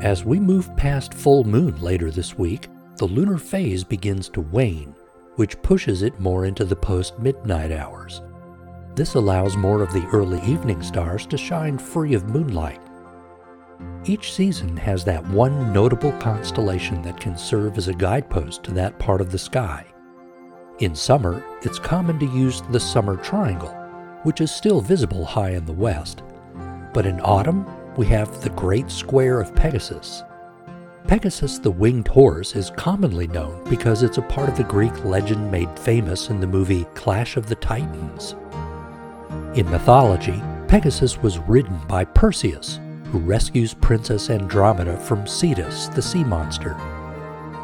As we move past full moon later this week, the lunar phase begins to wane, which pushes it more into the post midnight hours. This allows more of the early evening stars to shine free of moonlight. Each season has that one notable constellation that can serve as a guidepost to that part of the sky. In summer, it's common to use the summer triangle, which is still visible high in the west. But in autumn, we have the Great Square of Pegasus. Pegasus the winged horse is commonly known because it's a part of the Greek legend made famous in the movie Clash of the Titans. In mythology, Pegasus was ridden by Perseus, who rescues Princess Andromeda from Cetus, the sea monster.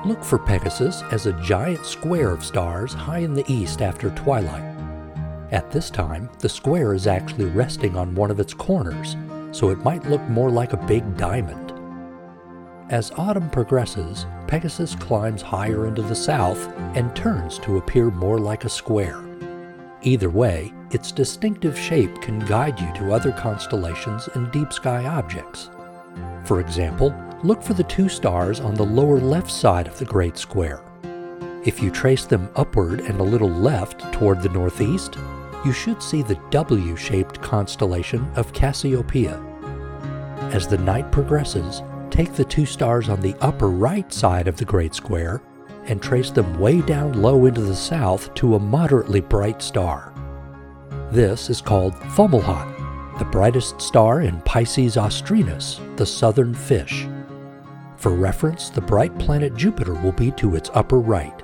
Look for Pegasus as a giant square of stars high in the east after twilight. At this time, the square is actually resting on one of its corners, so it might look more like a big diamond. As autumn progresses, Pegasus climbs higher into the south and turns to appear more like a square. Either way, its distinctive shape can guide you to other constellations and deep sky objects. For example, look for the two stars on the lower left side of the Great Square. If you trace them upward and a little left toward the northeast, you should see the W shaped constellation of Cassiopeia. As the night progresses, take the two stars on the upper right side of the Great Square and trace them way down low into the south to a moderately bright star. This is called Fomalhaut, the brightest star in Piscis Austrinus, the southern fish. For reference, the bright planet Jupiter will be to its upper right.